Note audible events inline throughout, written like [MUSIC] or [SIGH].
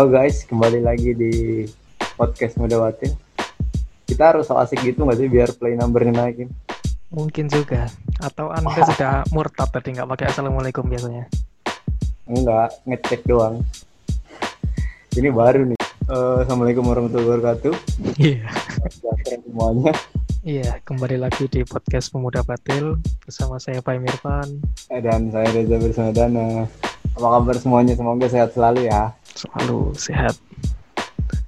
Halo guys, kembali lagi di podcast Muda Watin. Kita harus so asik gitu nggak sih biar play numbernya naikin? Mungkin juga. Atau Anda sudah murtad tadi nggak pakai Assalamualaikum biasanya? Enggak, ngecek doang. Ini baru nih. Eh, Assalamualaikum warahmatullahi wabarakatuh. Iya. Sejahtera semuanya. Iya, kembali lagi di podcast Pemuda Batil bersama saya Pak Mirvan. Eh, Dan saya Reza bersama Dana. Apa kabar semuanya? Semoga sehat selalu ya. Selalu sehat.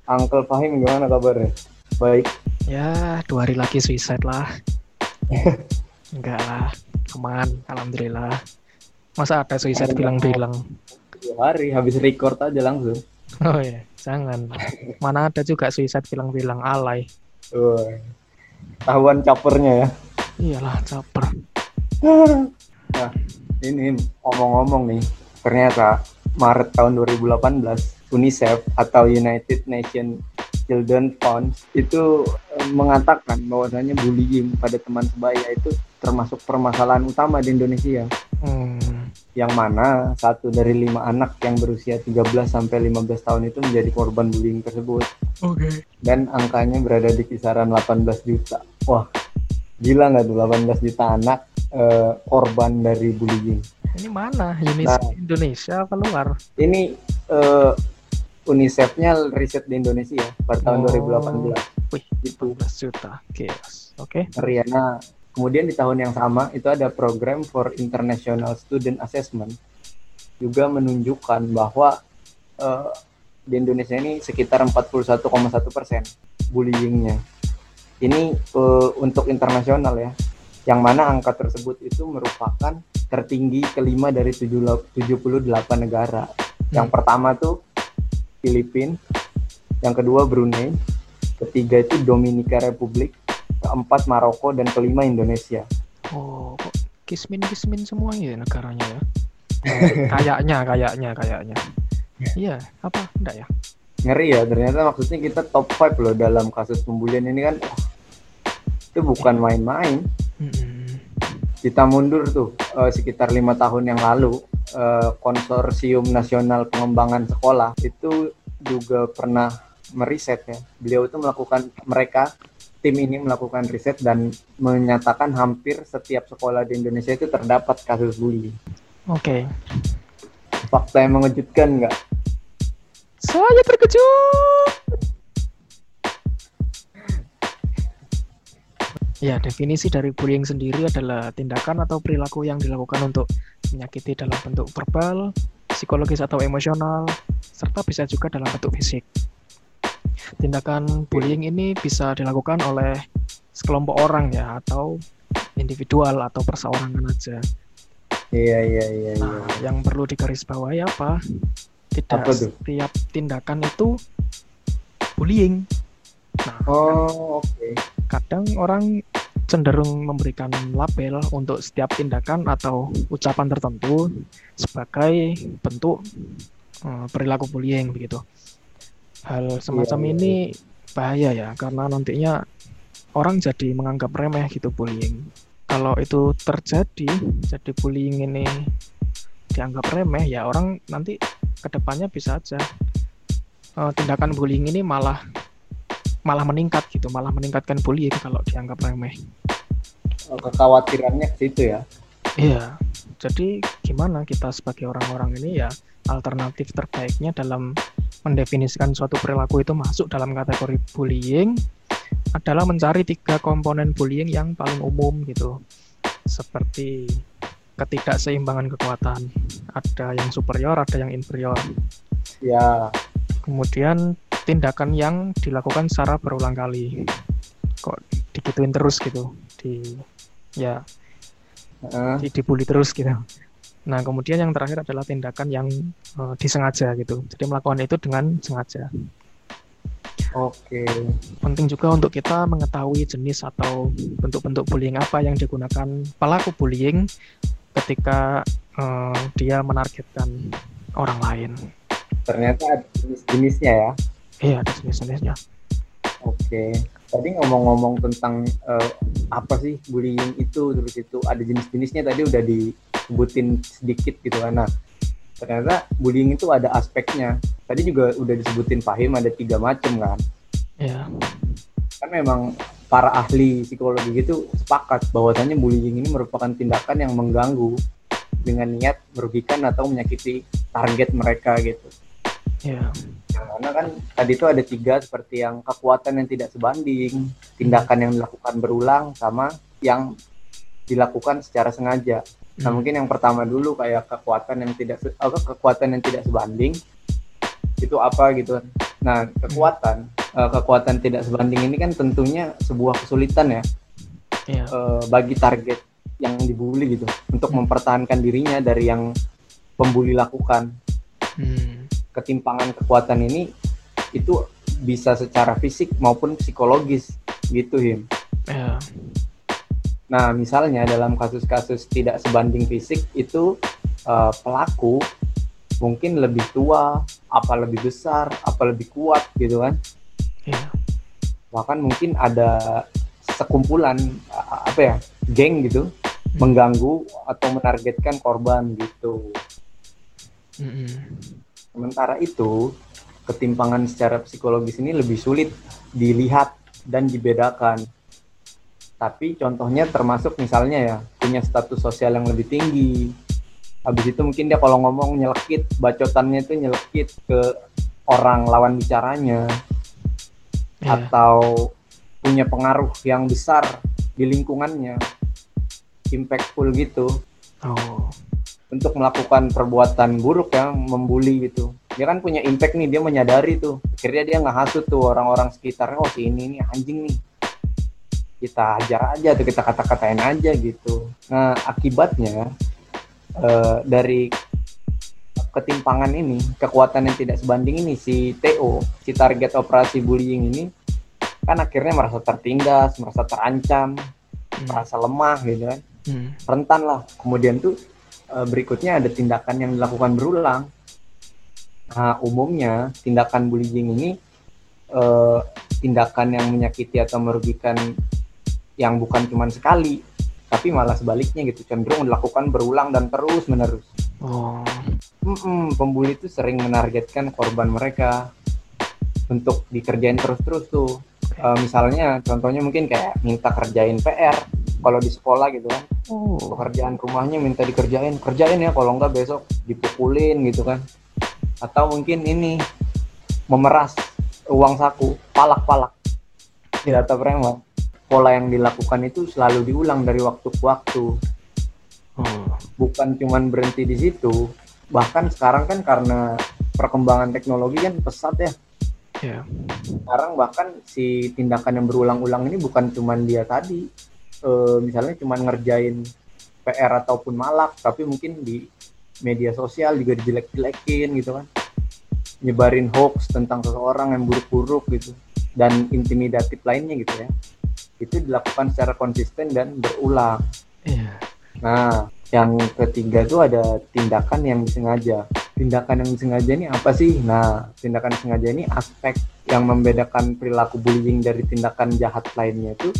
Uncle Fahim gimana kabarnya? Baik. Ya, dua hari lagi suicide lah. [LAUGHS] Enggak lah, aman, alhamdulillah. Masa ada suicide bilang-bilang? Dua hari habis record aja langsung. [LAUGHS] Oh ya, jangan. Mana ada juga suicide bilang-bilang alay. Wah. Tahuan capernya ya. Iyalah, caper. [LAUGHS] Nah, ini omong-omong nih, ternyata Maret tahun 2018 UNICEF atau United Nations Children Fund itu eh, mengatakan bahwasanya bullying pada teman sebaya itu termasuk permasalahan utama di Indonesia. Hmm, Yang mana satu dari lima anak yang berusia 13 sampai 15 tahun itu menjadi korban bullying tersebut oke. dan angkanya berada di kisaran 18 juta. Wah, gila nggak tuh 18 juta anak eh, korban dari bullying. Ini mana? Unis Nah. Indonesia apa luar? Ini eh, UNICEF-nya riset di Indonesia pada tahun Oh. 2018. Wih, Itu 14 juta. Chaos. Oke. Riana. Kemudian di tahun yang sama itu ada program for International Student Assessment juga menunjukkan bahwa eh, di Indonesia ini sekitar 41,1 persen bullyingnya. Ini eh, untuk internasional ya, yang mana angka tersebut itu merupakan tertinggi kelima dari 78 negara. Yang Hmm. pertama tuh Filipina, yang kedua Brunei, ketiga itu Dominika Republik, keempat Maroko dan kelima Indonesia. Oh, kok kismin-kismin semuanya ya negaranya ya? kayaknya, kayaknya, kayaknya. Iya, apa? Enggak ya? Ngeri ya, ternyata maksudnya kita top 5 loh dalam kasus pembulian ini kan. wah, itu bukan main-main. Mm-mm. Kita mundur tuh eh, sekitar lima tahun yang lalu, eh, konsorsium nasional pengembangan sekolah itu juga pernah meriset ya. Beliau itu melakukan mereka tim ini melakukan riset dan menyatakan hampir setiap sekolah di Indonesia itu terdapat kasus bullying. Oke. Fakta yang mengejutkan nggak? Saya terkejut. Ya, definisi dari bullying sendiri adalah tindakan atau perilaku yang dilakukan untuk menyakiti dalam bentuk verbal, psikologis atau emosional, serta bisa juga dalam bentuk fisik. Tindakan bullying ini bisa dilakukan oleh sekelompok orang ya, atau individual atau perseorangan aja. Iya iya iya. iya. Nah, yang perlu digarisbawahi apa? Tidak Apa setiap tindakan itu bullying. Nah, Oh oke. kadang orang cenderung memberikan label untuk setiap tindakan atau ucapan tertentu sebagai bentuk eh, perilaku bullying begitu. Hal semacam iya, ini bahaya ya karena nantinya orang jadi menganggap remeh gitu bullying. Kalau itu terjadi, jadi bullying ini dianggap remeh ya orang nanti ke depannya bisa aja eh, tindakan bullying ini malah malah meningkat gitu, malah meningkatkan bullying kalau dianggap remeh. Oh, Kekhawatirannya ke situ ya. Iya, jadi gimana kita sebagai orang-orang ini ya alternatif terbaiknya dalam mendefinisikan suatu perilaku itu masuk dalam kategori bullying adalah mencari tiga komponen bullying yang paling umum gitu, seperti ketidakseimbangan kekuatan, ada yang superior, ada yang inferior. Ya. Kemudian tindakan yang dilakukan secara berulang kali, kok digituin terus gitu, di ya di- dibully terus gitu. Nah, kemudian yang terakhir adalah tindakan yang eh, disengaja gitu. Jadi melakukan itu dengan sengaja. Oke. Penting juga untuk kita mengetahui jenis atau bentuk-bentuk bullying apa yang digunakan pelaku bullying ketika eh, dia menargetkan orang lain. Ternyata ada jenis-jenisnya ya. Iya, ada jenis-jenisnya. Oke. Tadi ngomong-ngomong tentang eh, apa sih bullying itu terus itu ada jenis-jenisnya tadi udah disebutin sedikit gitu kan. Nah, ternyata bullying itu ada aspeknya. tadi juga udah disebutin Fahim ada tiga macam kan ya kan memang para ahli psikologi gitu sepakat bahwasanya bullying ini merupakan tindakan yang mengganggu dengan niat merugikan atau menyakiti target mereka gitu. ya Mana kan tadi itu ada tiga seperti yang kekuatan yang tidak sebanding, tindakan yang dilakukan berulang sama yang dilakukan secara sengaja. Nah Hmm. mungkin yang pertama dulu kayak kekuatan yang tidak apa kekuatan yang tidak sebanding itu apa gitu. Nah kekuatan eh, kekuatan tidak sebanding ini kan tentunya sebuah kesulitan ya ya eh, bagi target yang dibully gitu untuk Hmm. mempertahankan dirinya dari yang pembuli lakukan. Hmm. Ketimpangan kekuatan ini itu bisa secara fisik maupun psikologis gitu him. ya Nah, misalnya dalam kasus-kasus tidak sebanding fisik itu eh, pelaku mungkin lebih tua, apa lebih besar, apa lebih kuat gitu kan. ya Bahkan mungkin ada sekumpulan apa ya, geng gitu mengganggu atau menargetkan korban gitu. Mm-mm. Sementara itu, ketimpangan secara psikologis ini lebih sulit dilihat dan dibedakan. Tapi contohnya termasuk misalnya ya, punya status sosial yang lebih tinggi. Habis itu mungkin dia kalau ngomong nyelekit, bacotannya itu nyelekit ke orang lawan bicaranya ya atau punya pengaruh yang besar di lingkungannya. Impactful gitu oh untuk melakukan perbuatan buruk ya, membuli gitu. Dia kan punya impact nih, dia menyadari tuh. Akhirnya dia nggak hasut tuh orang-orang sekitarnya, oh si ini nih anjing nih. Kita hajar aja tuh, kita kata-katain aja gitu. Nah akibatnya eh, dari ketimpangan ini, kekuatan yang tidak sebanding ini, si TO, si target operasi bullying ini, kan akhirnya merasa tertindas, merasa terancam, Hmm. merasa lemah gitu kan Hmm. rentan lah. Kemudian tuh berikutnya ada tindakan yang dilakukan berulang. Nah, umumnya tindakan bullying ini eh, tindakan yang menyakiti atau merugikan yang bukan cuma sekali, tapi malah sebaliknya gitu cenderung dilakukan berulang dan terus menerus. oh Mm-mm, pembuli itu sering menargetkan korban mereka untuk dikerjain terus-terus tuh. Eh, misalnya contohnya mungkin kayak minta kerjain PR kalau di sekolah gitu kan. Oh. Pekerjaan rumahnya minta dikerjain. Kerjain ya kalau enggak besok dipukulin gitu kan. Atau mungkin ini memeras uang saku palak-palak. Data preman pola yang dilakukan itu selalu diulang dari waktu ke waktu. Oh bukan cuman berhenti di situ. Bahkan sekarang kan karena perkembangan teknologi kan pesat ya. Ya. Sekarang bahkan si tindakan yang berulang-ulang ini bukan cuman dia tadi eh, misalnya cuman ngerjain PR ataupun malak tapi mungkin di media sosial juga dijelek-jelekin gitu kan nyebarin hoax tentang seseorang yang buruk-buruk gitu dan intimidatif lainnya gitu ya itu dilakukan secara konsisten dan berulang ya Nah, yang ketiga itu ada tindakan yang disengaja. Tindakan yang disengaja ini apa sih? Nah, tindakan sengaja ini aspek yang membedakan perilaku bullying dari tindakan jahat lainnya itu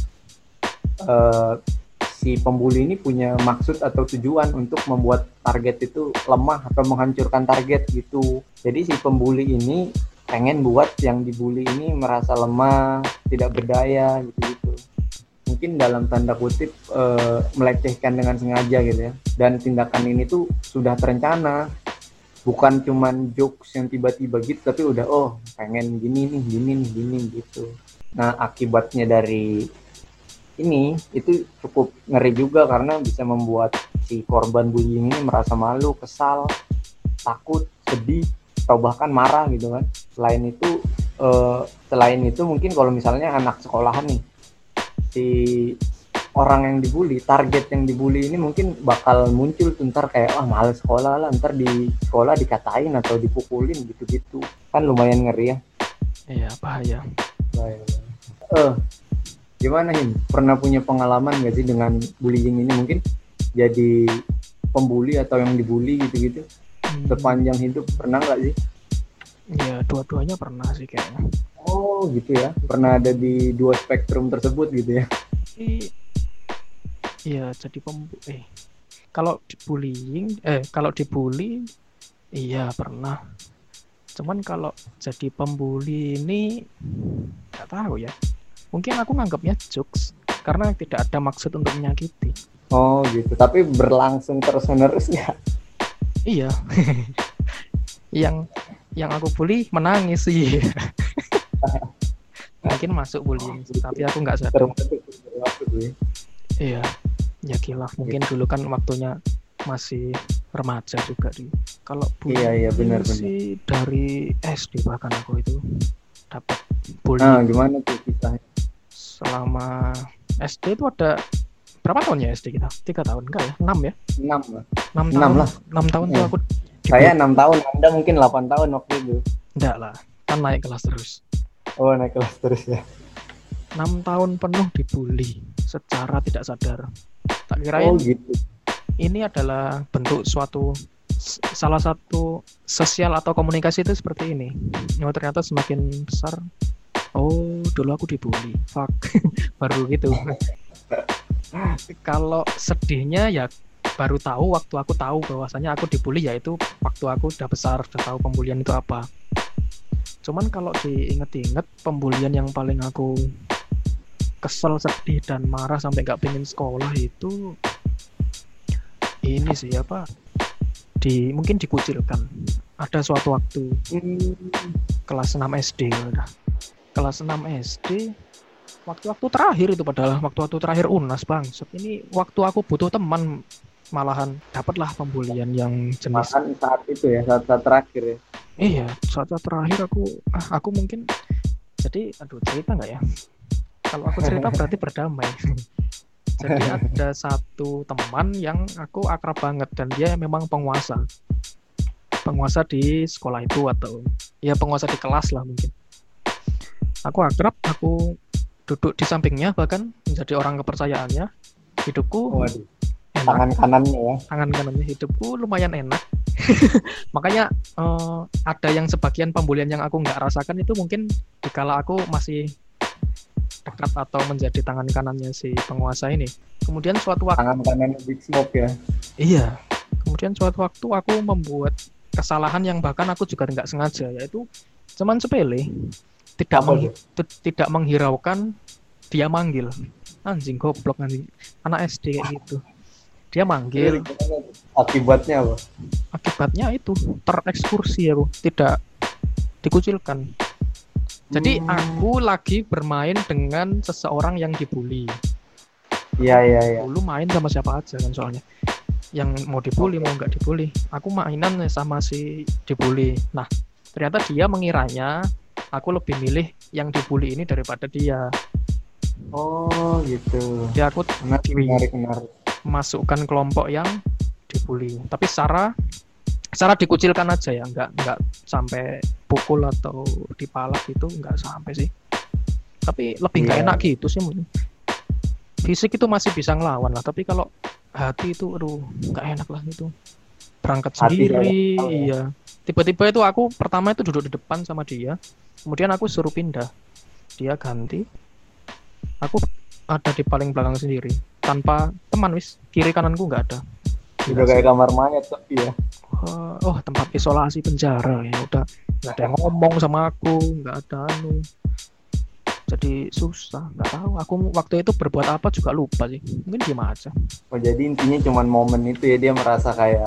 eh, si pembuli ini punya maksud atau tujuan untuk membuat target itu lemah atau menghancurkan target gitu. Jadi si pembuli ini pengen buat yang dibully ini merasa lemah, tidak berdaya gitu-gitu. Mungkin dalam tanda kutip eh, melecehkan dengan sengaja gitu ya. Dan tindakan ini tuh sudah terencana. Bukan cuman jokes yang tiba-tiba gitu tapi udah oh pengen gini nih gini nih gini gitu. Nah akibatnya dari ini itu cukup ngeri juga karena bisa membuat si korban bullying ini merasa malu kesal takut sedih atau bahkan marah gitu kan selain itu eh, selain itu mungkin kalau misalnya anak sekolahan nih si orang yang dibully, target yang dibully ini mungkin bakal muncul tuh ntar kayak ah males sekolah lah, ntar di sekolah dikatain atau dipukulin gitu-gitu. Kan lumayan ngeri ya. ya bahaya Eh, gimana Him? Pernah punya pengalaman gak sih dengan bullying ini? Mungkin jadi pembuli atau yang dibully gitu-gitu? Hmm, sepanjang hidup pernah nggak sih? ya dua-duanya pernah sih kayaknya. Oh gitu ya, pernah ada di dua spektrum tersebut gitu ya? Iya jadi pembu eh kalau dibullying eh kalau dibully iya pernah. Cuman kalau jadi pembuli ini nggak tahu ya mungkin aku nganggapnya jokes karena tidak ada maksud untuk menyakiti. Oh gitu. Tapi berlangsung terus menerus nggak iya. [LAUGHS] Yang yang aku bully menangis sih [LAUGHS] mungkin masuk bullying sih, tapi aku nggak sadar. Ya. iya ya kilaf mungkin dulu kan waktunya masih remaja juga di kalau Iya, iya, bullying benar, benar. sih dari SD bahkan aku itu dapat bullying nah gimana tuh kisahnya? Selama SD itu ada berapa tahun ya SD kita? Tiga tahun enggak ya? Enam ya? Enam lah. Enam Enam tahun. lah. enam tahun tuh Iya. aku saya enam tahun anda mungkin 8 tahun waktu itu. Enggak lah kan naik kelas terus. Oh naik kelas terus ya. Enam tahun penuh dibully secara tidak sadar. Tak oh kirain gitu. ini adalah bentuk suatu salah satu sosial atau komunikasi itu seperti ini. Oh, ternyata semakin besar. Oh, dulu aku dibully. Fuck. [LAUGHS] baru gitu. Kalau sedihnya ya baru tahu waktu aku tahu bahwasanya aku dibully yaitu waktu aku udah besar, udah tahu pembulian itu apa. Cuman kalau diinget-inget pembulian yang paling aku kesel, sedih dan marah sampai nggak pengen sekolah itu ini sih apa di mungkin dikucilkan. Ada suatu waktu Hmm, kelas 6 SD udah. Kelas 6 SD waktu-waktu terakhir itu padahal waktu-waktu terakhir unas bang ini waktu aku butuh teman malahan dapatlah pembulian yang jenis. Bahkan saat itu ya saat, saat terakhir ya. Iya saat saat terakhir aku ah, aku mungkin jadi aduh cerita nggak ya? Kalau aku cerita [LAUGHS] berarti berdamai jadi ada satu teman yang aku akrab banget dan dia memang penguasa. Penguasa di sekolah itu atau ya penguasa di kelas lah mungkin. Aku akrab aku duduk di sampingnya bahkan menjadi orang kepercayaannya. Hidupku waduh. enak. Tangan kanannya ya. Tangan kanannya hidupku lumayan enak. [LAUGHS] Makanya eh, ada yang sebagian pembulian yang aku nggak rasakan itu mungkin dikala aku masih dekat atau menjadi tangan kanannya si penguasa ini. Kemudian suatu waktu tangan kanannya Big Smoke ya. Iya. Kemudian suatu waktu aku membuat kesalahan yang bahkan aku juga nggak sengaja yaitu cuman sepele. Tidak Apa menghi- tu- tidak menghiraukan dia manggil. Anjing goblok anjing. Anak SD kayak gitu. Dia manggil. Akibatnya apa? Akibatnya itu terekskursi aku tidak dikucilkan jadi aku lagi bermain dengan seseorang yang dibully. Iya iya iya. Dulu main sama siapa aja kan soalnya. Yang mau dibully mau nggak dibully. Aku mainan sama si dibully. Nah ternyata dia mengiranya aku lebih milih yang dibully ini daripada dia. Oh gitu. Jadi aku menarik menarik menarik. masukkan kelompok yang dibully. Tapi secara secara dikucilkan aja ya nggak nggak sampai pukul atau dipalak itu nggak sampai sih. Tapi lebih nggak Iya. enak gitu sih mungkin. fisik itu masih bisa ngelawan lah tapi kalau hati itu aduh nggak enak lah itu berangkat Hati sendiri ya. iya. Tiba-tiba itu aku pertama itu duduk di depan sama dia kemudian aku suruh pindah. Dia ganti aku ada di paling belakang sendiri tanpa teman wis. Kiri kananku nggak ada. Udah kayak kamar mayat tapi ya Eh, oh tempat isolasi penjara. Ya udah nggak ada yang ngomong sama aku nggak ada anu. Jadi susah nggak tahu. Aku waktu itu berbuat apa juga lupa sih. Mungkin diem aja. Oh jadi intinya cuman momen itu ya dia merasa kayak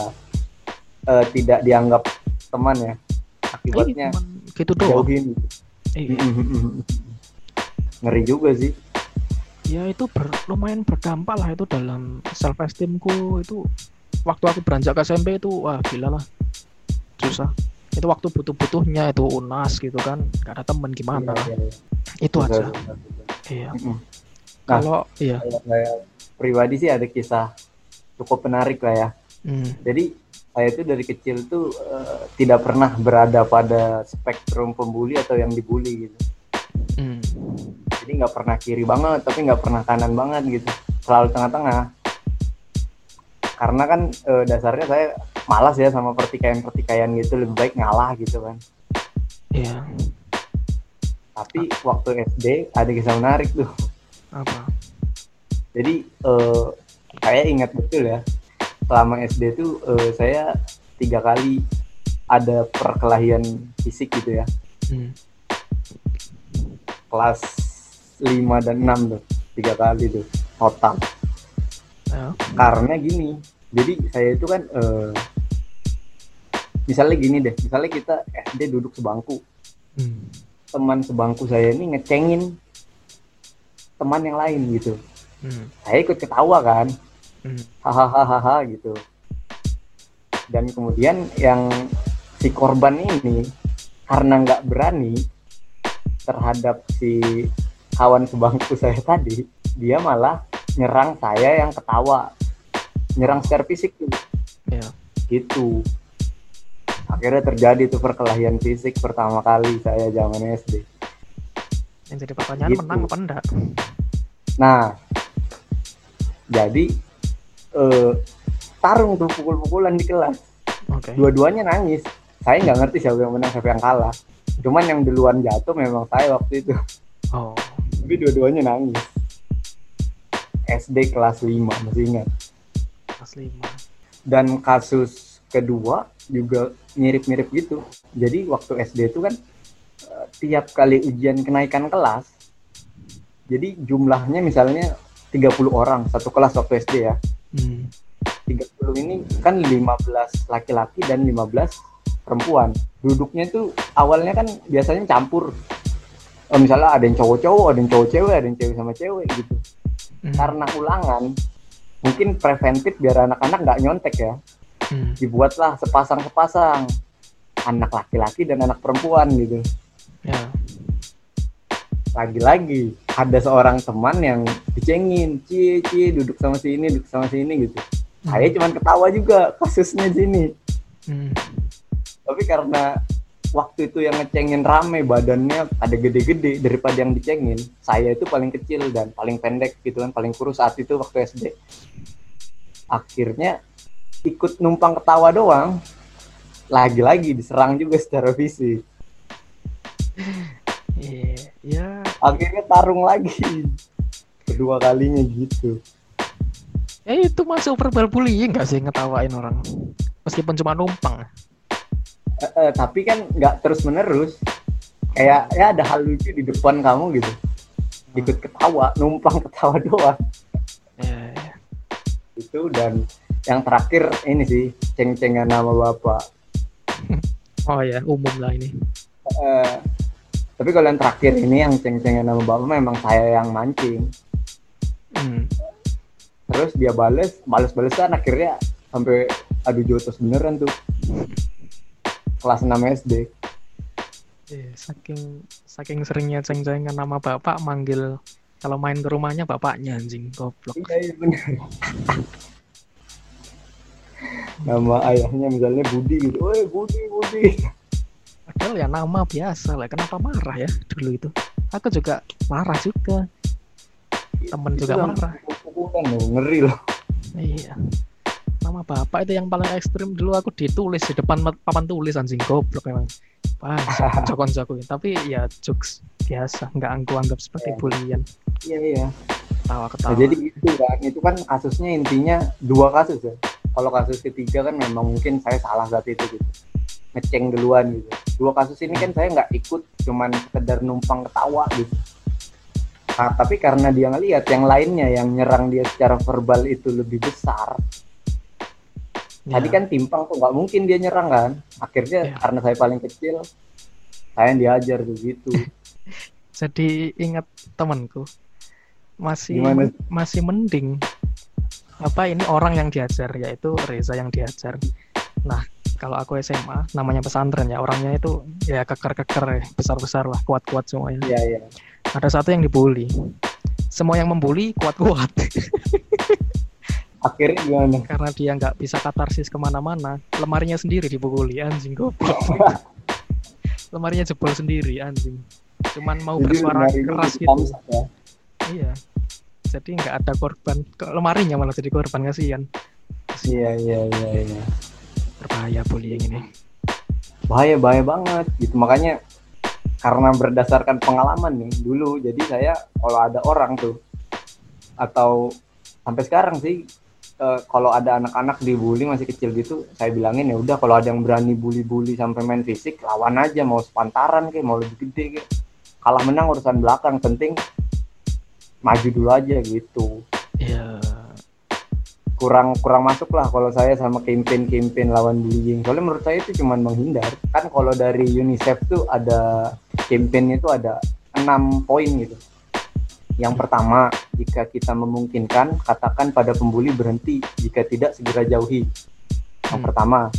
eh, tidak dianggap teman ya? Akibatnya Eh, gitu doang. jauhin Iya. ngeri juga sih. Ya itu ber- lumayan berdampak lah itu dalam self esteemku itu waktu aku beranjak ke SMP itu wah gila lah. Susah. Itu waktu butuh-butuhnya itu unas gitu kan. Gak ada temen gimana Iya, iya, iya. itu aja. Iya. Nah. kalau iya. pribadi sih ada kisah cukup menarik lah ya. Hmm. jadi saya itu dari kecil tuh eh, tidak pernah berada pada spektrum pembuli atau yang dibully gitu. Hmm. jadi nggak pernah kiri banget tapi nggak pernah kanan banget gitu. Selalu tengah-tengah karena kan eh, dasarnya saya malas ya sama pertikaian-pertikaian gitu lebih baik ngalah gitu kan. Iya. Tapi waktu SD ada kisah menarik tuh. Apa? Jadi eh, saya ingat betul ya selama SD tuh eh, saya tiga kali ada perkelahian fisik gitu ya. Hmm. kelas 5 dan 6 tuh tiga kali tuh total Ya. karena gini jadi saya itu kan eh, misalnya gini deh misalnya kita SD duduk sebangku Hmm. teman sebangku saya ini ngecengin teman yang lain gitu Hmm. saya ikut ketawa kan Hmm. hahaha gitu dan kemudian yang si korban ini karena nggak berani terhadap si kawan sebangku saya tadi dia malah nyerang saya yang ketawa nyerang secara fisik tuh Ya. gitu akhirnya terjadi tuh perkelahian fisik pertama kali saya zaman SD Yang jadi pertanyaan Gitu. menang apa enggak? Nah, jadi eh, tarung tuh pukul-pukulan di kelas. Oke. Dua-duanya nangis. Saya nggak ngerti siapa yang menang siapa yang kalah. Cuman yang duluan jatuh memang saya waktu itu. Oh. Tapi dua-duanya nangis. SD kelas 5 masih ingat. Kelas 5. Dan kasus kedua juga mirip-mirip gitu. Jadi waktu SD itu kan eh, tiap kali ujian kenaikan kelas, jadi jumlahnya misalnya 30 orang satu kelas waktu SD ya. Hmm. 30 ini kan 15 laki-laki dan 15 perempuan. Duduknya itu awalnya kan biasanya campur. Eh, misalnya ada yang cowok-cowok, ada yang cowok cewek, ada yang cewek sama cewek gitu. Hmm. Karena ulangan, mungkin preventif biar anak-anak nggak nyontek ya. Hmm. Dibuatlah sepasang-sepasang anak laki-laki dan anak perempuan gitu. Ya. Lagi-lagi ada seorang teman yang dicengin, cie cie duduk sama sini, duduk sama sini gitu. Saya cuman ketawa juga kasusnya sini. Hmm. tapi karena waktu itu yang ngecengin rame badannya ada gede-gede daripada yang dicengin saya itu paling kecil dan paling pendek gitu kan paling kurus saat itu waktu SD akhirnya ikut numpang ketawa doang lagi-lagi diserang juga secara fisik Iya. Ya. akhirnya tarung lagi kedua kalinya gitu Ya itu masuk verbal bullying nggak sih ngetawain orang? Meskipun cuma numpang. Eh, tapi kan nggak terus menerus kayak ya ada hal lucu di depan kamu gitu ikut ketawa numpang ketawa doang Ya. ya. itu dan yang terakhir ini sih ceng-cengan nama bapak [LAUGHS] Oh ya, umum lah ini. Eh, tapi kalau yang terakhir ini yang ceng-cengan nama bapak memang saya yang mancing Hmm. terus dia bales bales-balesan akhirnya sampai adu jotos beneran tuh [LAUGHS] kelas 6 SD Iya, saking saking seringnya ceng-cengan nama bapak manggil kalau main ke rumahnya bapaknya anjing goblok. iya iya bener nama ayahnya misalnya Budi gitu, oh Budi Budi Padahal ya nama biasa lah. Kenapa marah ya dulu itu? Aku juga marah juga. Temen Itu juga marah. pukul-pukulan loh, ngeri loh Iya. Nama bapak itu yang paling ekstrim dulu aku ditulis di depan papan tulis anjing goblok memang. Wah, [LAUGHS] jokon jagoin. Tapi ya jokes biasa, nggak aku anggap sebagai Iya. bulian. iya iya Tawa-ketawa. Nah, jadi gitu kan, itu kan kasusnya intinya dua kasus ya. Kalau kasus ketiga kan memang mungkin saya salah saat itu gitu. Ngeceng duluan gitu. Dua kasus ini kan saya nggak ikut, cuman sekedar numpang ketawa gitu. Nah, tapi karena dia ngelihat yang lainnya yang nyerang dia secara verbal itu lebih besar. Ya, Tadi kan timpang tuh nggak mungkin dia nyerang kan. Akhirnya Iya. karena saya paling kecil, saya yang diajar tuh gitu. [LAUGHS] jadi ingat temanku masih Gimana? masih mending apa ini orang yang diajar yaitu Reza yang diajar. Nah kalau aku SMA namanya pesantren ya orangnya itu ya keker-keker besar-besar lah kuat-kuat semuanya. Iya iya. Ada satu yang dibully. Semua yang membuli kuat-kuat [LAUGHS] Akhirnya gimana? karena dia nggak bisa katarsis ke mana-mana. Lemarinya sendiri dipukuli anjing goblok. [LAUGHS] Lemarinya jebol sendiri anjing. Cuman mau Jadi bersuara keras gitu. ya. Iya. Jadi nggak ada korban. Lemarinya malah jadi korban kasihan. Iya iya iya iya. Berbahaya bullying ini. bahaya bahaya banget gitu makanya karena berdasarkan pengalaman nih dulu jadi saya kalau ada orang tuh atau sampai sekarang sih uh, kalau ada anak-anak dibully masih kecil gitu saya bilangin ya udah kalau ada yang berani bully-bully sampai main fisik lawan aja mau sepantaran kayak mau lebih gede kayak. Kalah menang urusan belakang penting maju dulu aja gitu. Iya. kurang kurang masuk lah kalau saya sama campaign-campaign lawan bullying. Soalnya menurut saya itu cuma menghindar. Kan kalau dari UNICEF tuh ada campaign itu ada enam poin gitu yang pertama jika kita memungkinkan katakan pada pembuli berhenti jika tidak segera jauhi yang Hmm. pertama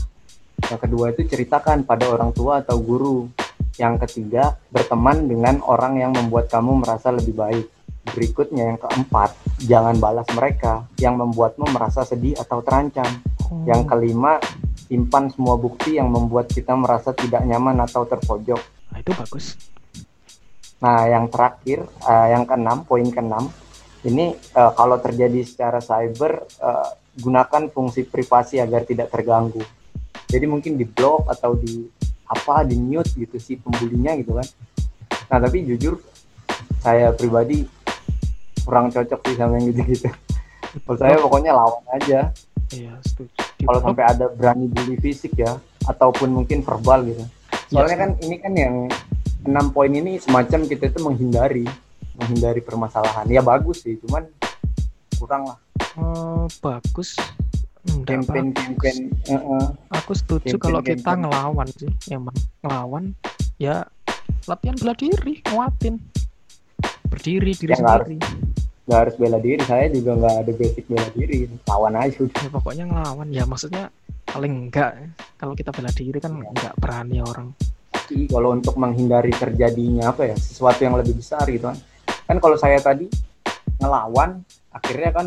yang kedua itu ceritakan pada orang tua atau guru yang ketiga berteman dengan orang yang membuat kamu merasa lebih baik berikutnya yang keempat jangan balas mereka yang membuatmu merasa sedih atau terancam Oh, yang kelima, simpan semua bukti yang membuat kita merasa tidak nyaman atau terpojok. nah, itu bagus. Nah, yang terakhir, eh, yang keenam, poin keenam, ini eh, kalau terjadi secara cyber, eh, gunakan fungsi privasi agar tidak terganggu. Jadi mungkin di blok atau di apa, di mute gitu si pembulinya gitu kan. Nah, tapi jujur, saya pribadi kurang cocok sih sama yang gitu-gitu. Kalau saya pokoknya lawan aja. Iya, setuju. Kalau sampai ada berani bully fisik ya ataupun mungkin verbal gitu soalnya Iya. kan ini kan yang enam poin ini semacam kita itu menghindari menghindari permasalahan ya bagus sih cuman kurang lah eh, bagus. Campaign campaign eh, Aku setuju Campaign- kalau kita campaign. ngelawan sih, emang ngelawan ya latihan bela diri, nguatin. Berdiri diri Ya, sendiri. nggak harus bela diri saya juga nggak ada basic bela diri lawan aja udah Ya, pokoknya ngelawan ya maksudnya paling enggak kalau kita bela diri kan Iya. enggak berani orang. Kalau untuk menghindari terjadinya apa ya sesuatu yang lebih besar gitu kan. Kan kalau saya tadi ngelawan akhirnya kan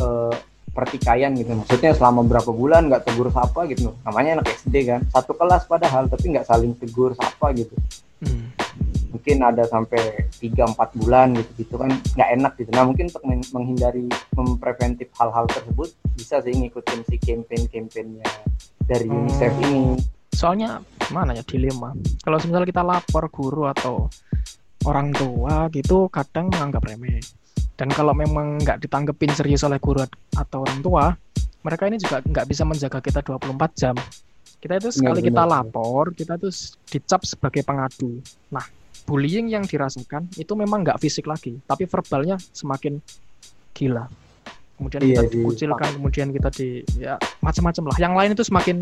eh, pertikaian gitu. Maksudnya selama berapa bulan nggak tegur sapa gitu. Namanya anak SD kan. Satu kelas padahal tapi nggak saling tegur sapa gitu. Hmm. mungkin ada sampai 3-4 bulan gitu gitu kan. Nggak enak gitu. Nah mungkin untuk men- menghindari mempreventif hal-hal tersebut bisa sih ngikutin si campaign-campaignnya dari Hmm. UNICEF ini. Soalnya mana ya dilema. Kalau misalnya kita lapor guru atau orang tua gitu kadang menganggap remeh. Dan kalau memang nggak ditanggepin serius oleh guru atau orang tua, mereka ini juga nggak bisa menjaga kita 24 jam. Kita itu sekali Benar, kita benar. lapor, kita s- dicap sebagai pengadu. Nah, bullying yang dirasakan itu memang nggak fisik lagi, tapi verbalnya semakin gila. Kemudian Iya kita dikucilkan, kemudian kita di ya macam-macam lah. Yang lain itu semakin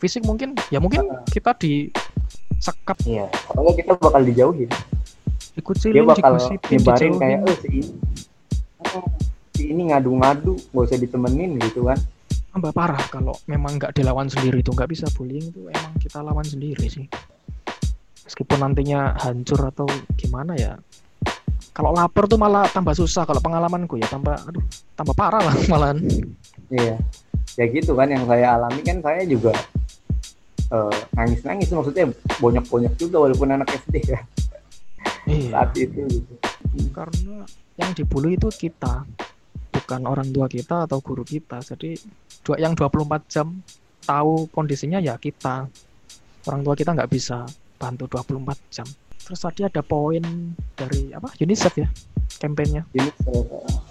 fisik mungkin, ya mungkin kita disekap, iya soalnya kita bakal dijauhin. Dia dikucilin, bakal digosipin, nyebarin kayak oh si ini oh, si ini ngadu-ngadu gak usah ditemenin gitu kan. Tambah parah kalau memang nggak dilawan sendiri itu nggak bisa bullying itu emang kita lawan sendiri sih. Meskipun nantinya hancur atau gimana ya kalau lapor tuh malah tambah susah kalau pengalamanku ya tambah aduh tambah parah lah [LAUGHS] malahan. Iya. Ya gitu kan yang saya alami kan saya juga eh, nangis-nangis maksudnya bonyok-bonyok juga walaupun anak SD ya. Iya. Saat itu gitu. Karena yang dibully itu kita bukan orang tua kita atau guru kita. Jadi dua yang 24 jam tahu kondisinya ya kita. Orang tua kita nggak bisa bantu 24 jam terus tadi ada poin dari apa? UNICEF ya kampanyenya eh,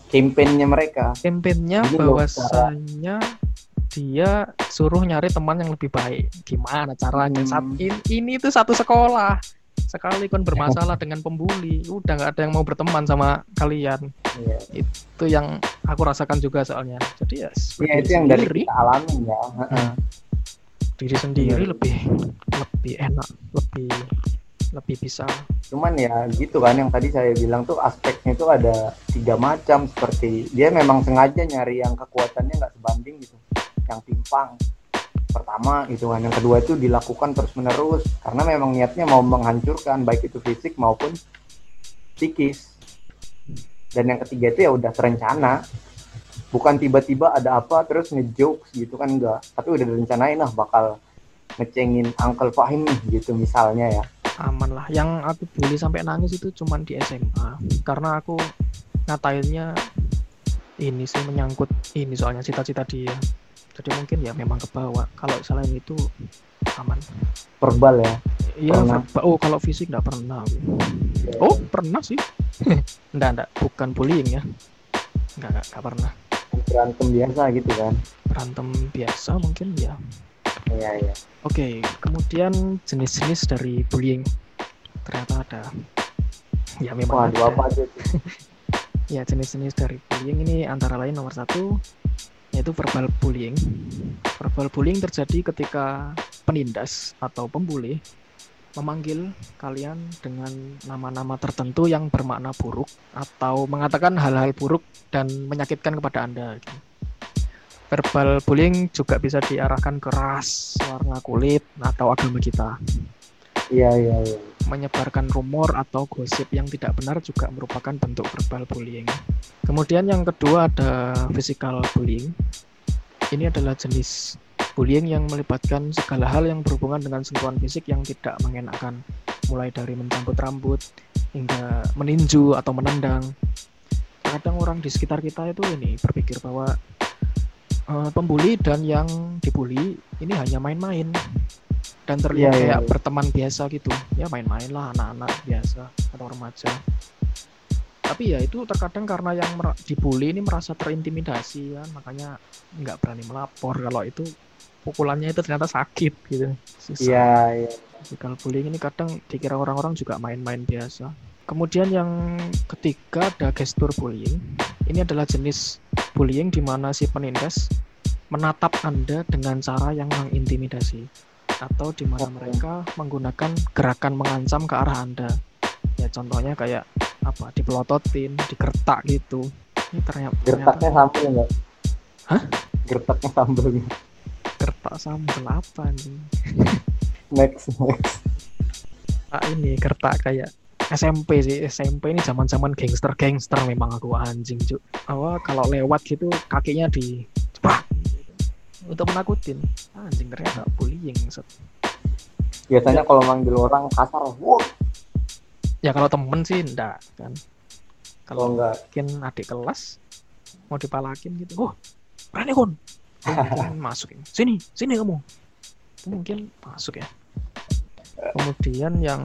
campaignnya mereka. Kampanyenya bahwasanya dia suruh nyari teman yang lebih baik. Gimana caranya? Hmm. saat ini, ini tuh satu sekolah. Sekali kan bermasalah dengan pembuli udah nggak ada yang mau berteman sama kalian. Iya. itu yang aku rasakan juga soalnya. Jadi ya Iya, berdiri itu yang dari sendiri. kita alami ya. Heeh. diri sendiri Iya. lebih lebih enak lebih lebih bisa. Cuman ya gitu kan yang tadi saya bilang tuh aspeknya itu ada tiga macam seperti dia memang sengaja nyari yang kekuatannya nggak sebanding gitu yang timpang. Pertama gitu kan yang kedua itu dilakukan terus menerus karena memang niatnya mau menghancurkan baik itu fisik maupun psikis. Dan yang ketiga itu ya udah terencana. Bukan tiba-tiba ada apa terus ngejokes gitu kan enggak tapi udah direncanain lah bakal ngecengin Uncle Fahim gitu misalnya ya aman lah. Yang aku bully sampai nangis itu cuman di SMA karena aku ngatainnya ini sih menyangkut ini soalnya cita-cita dia. Jadi mungkin ya memang kebawa. Kalau selain itu aman. Verbal ya? Iya oh kalau fisik nggak pernah. Oh pernah sih. [LAUGHS] Enggak enggak bukan bullying ya. Enggak enggak, enggak pernah. Berantem biasa gitu kan? Berantem biasa mungkin ya iya iya Oke, kemudian jenis-jenis dari bullying ternyata ada. Ya memang waduh ada. apa aja [LAUGHS] Ya jenis-jenis dari bullying ini antara lain nomor satu yaitu verbal bullying. Verbal bullying terjadi ketika penindas atau pembuli memanggil kalian dengan nama-nama tertentu yang bermakna buruk atau mengatakan hal-hal buruk dan menyakitkan kepada Anda. gitu. Verbal bullying juga bisa diarahkan ke ras, warna kulit, atau agama kita. iya iya iya Menyebarkan rumor atau gosip yang tidak benar juga merupakan bentuk verbal bullying. Kemudian yang kedua ada physical bullying. Ini adalah jenis bullying yang melibatkan segala hal yang berhubungan dengan sentuhan fisik yang tidak mengenakan, mulai dari mencabut rambut hingga meninju atau menendang. Kadang orang di sekitar kita itu ini berpikir bahwa eh, pembuli dan yang dibully ini hanya main-main. Dan terlihat Iya, iya, kayak iya. berteman biasa gitu. Ya main-main lah anak-anak biasa atau remaja. Tapi ya itu terkadang karena yang dibully ini merasa terintimidasi kan makanya nggak berani melapor kalau itu pukulannya itu ternyata sakit gitu. Iya iya. Physical bullying ini kadang dikira orang-orang juga main-main biasa. Kemudian yang ketiga ada gestur bullying. Ini adalah jenis bullying di mana si penindas menatap Anda dengan cara yang mengintimidasi atau di mana mereka menggunakan gerakan mengancam ke arah Anda. Ya contohnya kayak apa? Dipelototin, digertak gitu. Ini ternyata, gertaknya sambel enggak Hah? gertaknya sambel gertak sambel apa nih? [LAUGHS] next next Ah, ini gertak kayak SMP sih. SMP ini zaman zaman gangster gangster memang aku anjing cuk. Apa kalau lewat gitu kakinya di gitu. untuk menakutin. Anjing ternyata bullying set. biasanya kalau manggil orang kasar wow ya kalau temen sih enggak kan. Kalau kalau enggak mungkin adik kelas mau dipalakin gitu oh berani kon Mungkin [LAUGHS] masuk ya. sini sini kamu. Mungkin masuk ya. Kemudian yang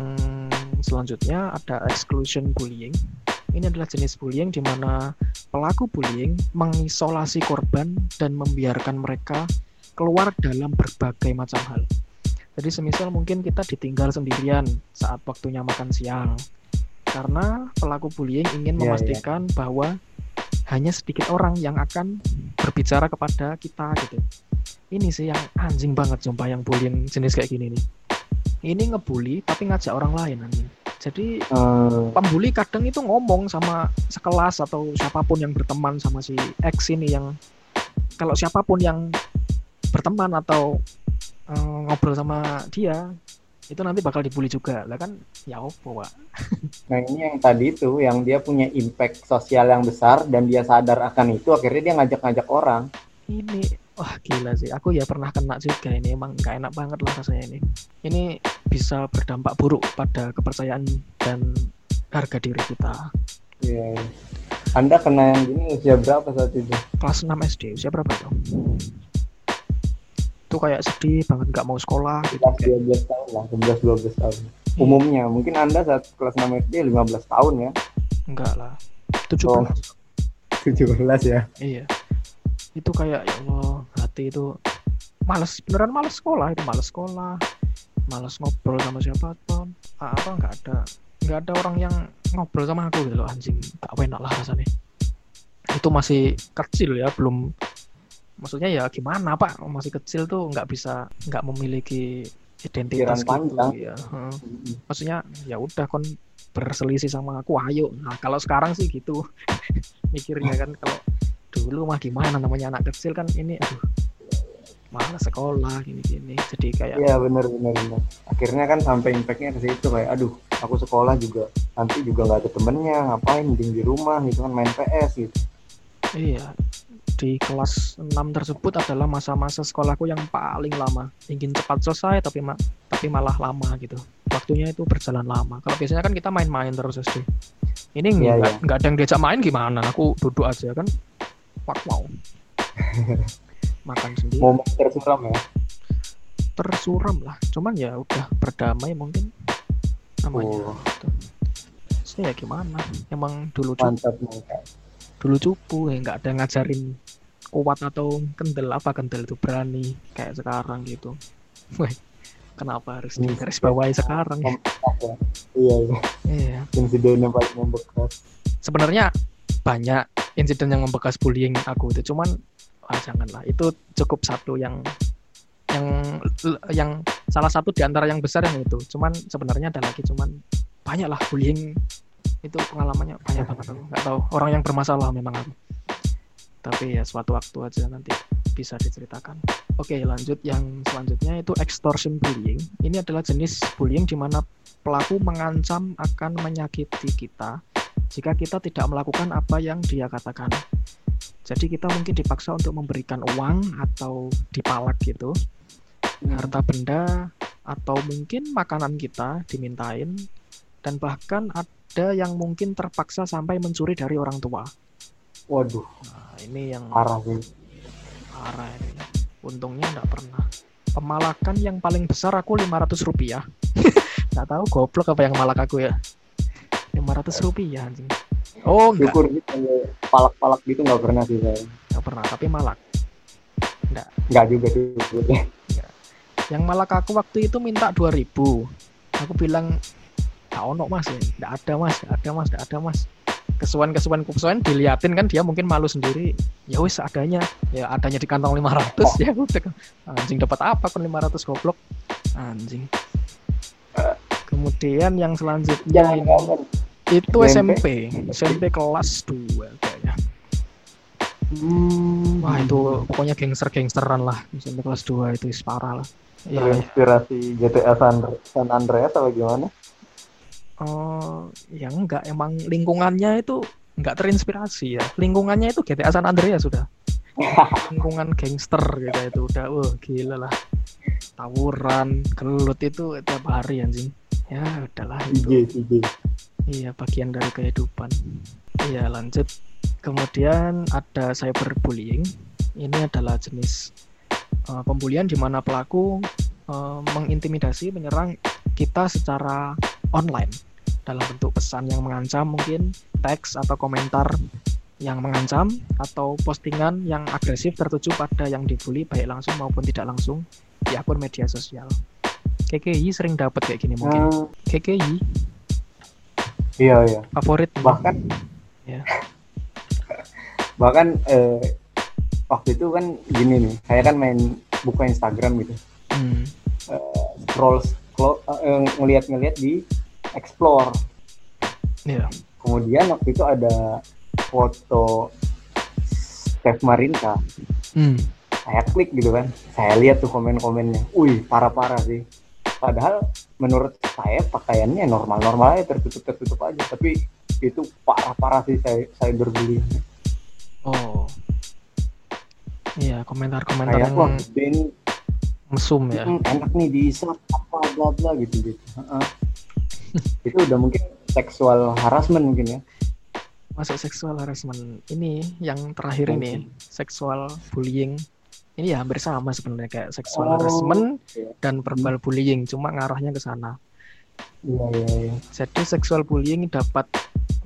selanjutnya ada exclusion bullying ini adalah jenis bullying di mana pelaku bullying mengisolasi korban dan membiarkan mereka keluar dalam berbagai macam hal. Jadi semisal mungkin kita ditinggal sendirian saat waktunya makan siang. Karena pelaku bullying ingin Iya, iya. memastikan bahwa hanya sedikit orang yang akan berbicara kepada kita gitu. Ini sih yang anjing banget sumpah yang bullying jenis kayak gini nih. Ini ngebully tapi ngajak orang lain anjing. Jadi eh, pembuli kadang itu ngomong sama sekelas atau siapa pun yang berteman sama si X ini yang kalau siapa pun yang berteman atau eh, ngobrol sama dia itu nanti bakal dibully juga. Lah kan ya opo pak [LAUGHS] nah ini yang tadi itu yang dia punya impact sosial yang besar dan dia sadar akan itu akhirnya dia ngajak-ngajak orang. Ini wah gila sih aku ya pernah kena juga ini emang gak enak banget lah rasanya ini ini bisa berdampak buruk pada kepercayaan dan harga diri kita Iya, iya. Anda kena yang gini usia berapa saat itu? kelas 6 SD usia berapa tuh itu kayak sedih banget nggak mau sekolah gitu kayak 11 tahun lah, 11 12 tahun. Umumnya, mungkin Anda saat kelas 6 SD 15 tahun ya. enggak lah 17 Oh. [LAUGHS] 17 ya. iya itu kayak ya Allah hati itu males beneran males sekolah itu males sekolah males ngobrol sama siapa pun. Ah, apa nggak ada nggak ada orang yang ngobrol sama aku gitu loh anjing gak enak lah rasanya. Itu masih kecil ya belum maksudnya ya gimana pak? Masih kecil tuh nggak bisa nggak memiliki identitas Pikiran gitu panjang. ya Heeh. maksudnya ya udah kon berselisih sama aku ayo. Nah kalau sekarang sih gitu [LAUGHS] mikirnya kan kalau dulu mah gimana namanya anak kecil kan ini aduh mana sekolah gini gini jadi kayak Iya benar benar benar. Akhirnya kan sampai impactnya ke situ kayak aduh aku sekolah juga nanti juga nggak ada temennya ngapain mending di rumah? Gitu kan main PS gitu. iya di kelas 6 tersebut adalah masa-masa sekolahku yang paling lama. Ingin cepat selesai tapi ma- tapi malah lama gitu. Waktunya itu berjalan lama. Kalau biasanya kan kita main-main terus SD ini Iya, nggak iya. nggak ada yang diajak main gimana? Aku duduk aja kan wow wow [LAUGHS] makan sendiri Momen tersuram ya. tersuram lah cuman ya udah berdamai mungkin namanya Oh. gitu. Terus ya gimana emang dulu cupu, Mantap mantap. dulu cupu ya nggak ada ngajarin kuat atau kendel apa kendel itu berani kayak sekarang gitu. Wih, kenapa harus Hmm. garis bawahi sekarang? Ya. Iya, iya. Iya. Insiden yang paling membekas. Sebenarnya banyak insiden yang membekas bullying aku itu, cuman ah, janganlah. Itu cukup satu yang yang yang salah satu di antara yang besar yang itu. Cuman sebenarnya ada lagi, cuman banyak lah bullying. Itu pengalamannya banyak banget aku. Nggak tahu orang yang bermasalah memang aku. Tapi ya suatu waktu aja nanti bisa diceritakan. Oke lanjut. Yang selanjutnya itu extortion bullying. Ini adalah jenis bullying di mana pelaku mengancam akan menyakiti kita jika kita tidak melakukan apa yang dia katakan jadi kita mungkin dipaksa untuk memberikan uang atau dipalak gitu harta benda atau mungkin makanan kita dimintain dan bahkan ada yang mungkin terpaksa sampai mencuri dari orang tua. Waduh, Nah, ini yang parah sih. parah ini. Untungnya nggak pernah. Pemalakan yang paling besar aku 500 rupiah. [LAUGHS] nggak tahu goblok apa yang malak aku ya. 500 rupiah anjing. Oh enggak, Syukur sih kalau palak-palak gitu nggak pernah sih saya. nggak pernah. Tapi malak. Nggak juga sih. sebetulnya. Yang malak aku waktu itu minta 2000 Aku bilang, tak ono mas ya. Nggak ada mas, nggak ada mas, nggak ada mas. Kesuan kesuan kesuan diliatin kan dia mungkin malu sendiri. Ya wis adanya, ya adanya di kantong 500 ya udah. Anjing dapat apa kan 500 goblok. Anjing. Kemudian yang selanjutnya jangan. Itu SMP. SMP, SMP kelas 2 kayaknya. Hmm. Wah itu pokoknya gangster-gangsteran lah SMP kelas 2 itu is parah lah. Iya, iya. terinspirasi GTA San, San Andreas atau gimana? Oh, ya enggak, emang lingkungannya itu enggak terinspirasi ya. Lingkungannya itu GTA San Andreas sudah. [LAUGHS] Lingkungan gangster gitu itu udah, wah gila lah. Tawuran, gelut itu tiap hari anjing. Ya udahlah itu. CJ. Iya, bagian dari kehidupan. Iya, lanjut. Kemudian ada cyberbullying. Ini adalah jenis uh, pembulian di mana pelaku uh, mengintimidasi, menyerang kita secara online dalam bentuk pesan yang mengancam mungkin teks atau komentar yang mengancam atau postingan yang agresif tertuju pada yang dibully baik langsung maupun tidak langsung di akun media sosial. KKI sering dapat kayak gini mungkin. Hmm, KKI iya iya. favorit Bahkan Ya. [LAUGHS] bahkan eh, waktu itu kan gini nih, saya kan main buka Instagram gitu, Hmm. scroll scroll eh, ngeliat-ngeliat di explore. Iya. Kemudian waktu itu ada foto Steph Marinka. Hmm. saya klik gitu kan saya lihat tuh komen-komennya wih parah-parah sih padahal menurut saya pakaiannya normal-normal aja tertutup-tertutup aja tapi itu parah-parah sih saya saya berbullying Oh. Iya, komentar-komentar yang wah nih mesum ya. hmm, enak nih diisap apa bla bla gitu gitu Heeh. [LAUGHS] itu udah mungkin seksual harassment mungkin ya Masuk seksual harassment. Ini yang terakhir ini, seksual bullying. Ini ya hampir sama sebenarnya kayak seksual Oh, harassment iya. dan verbal bullying, cuma ngarahnya ke sana. iya iya iya Jadi seksual bullying dapat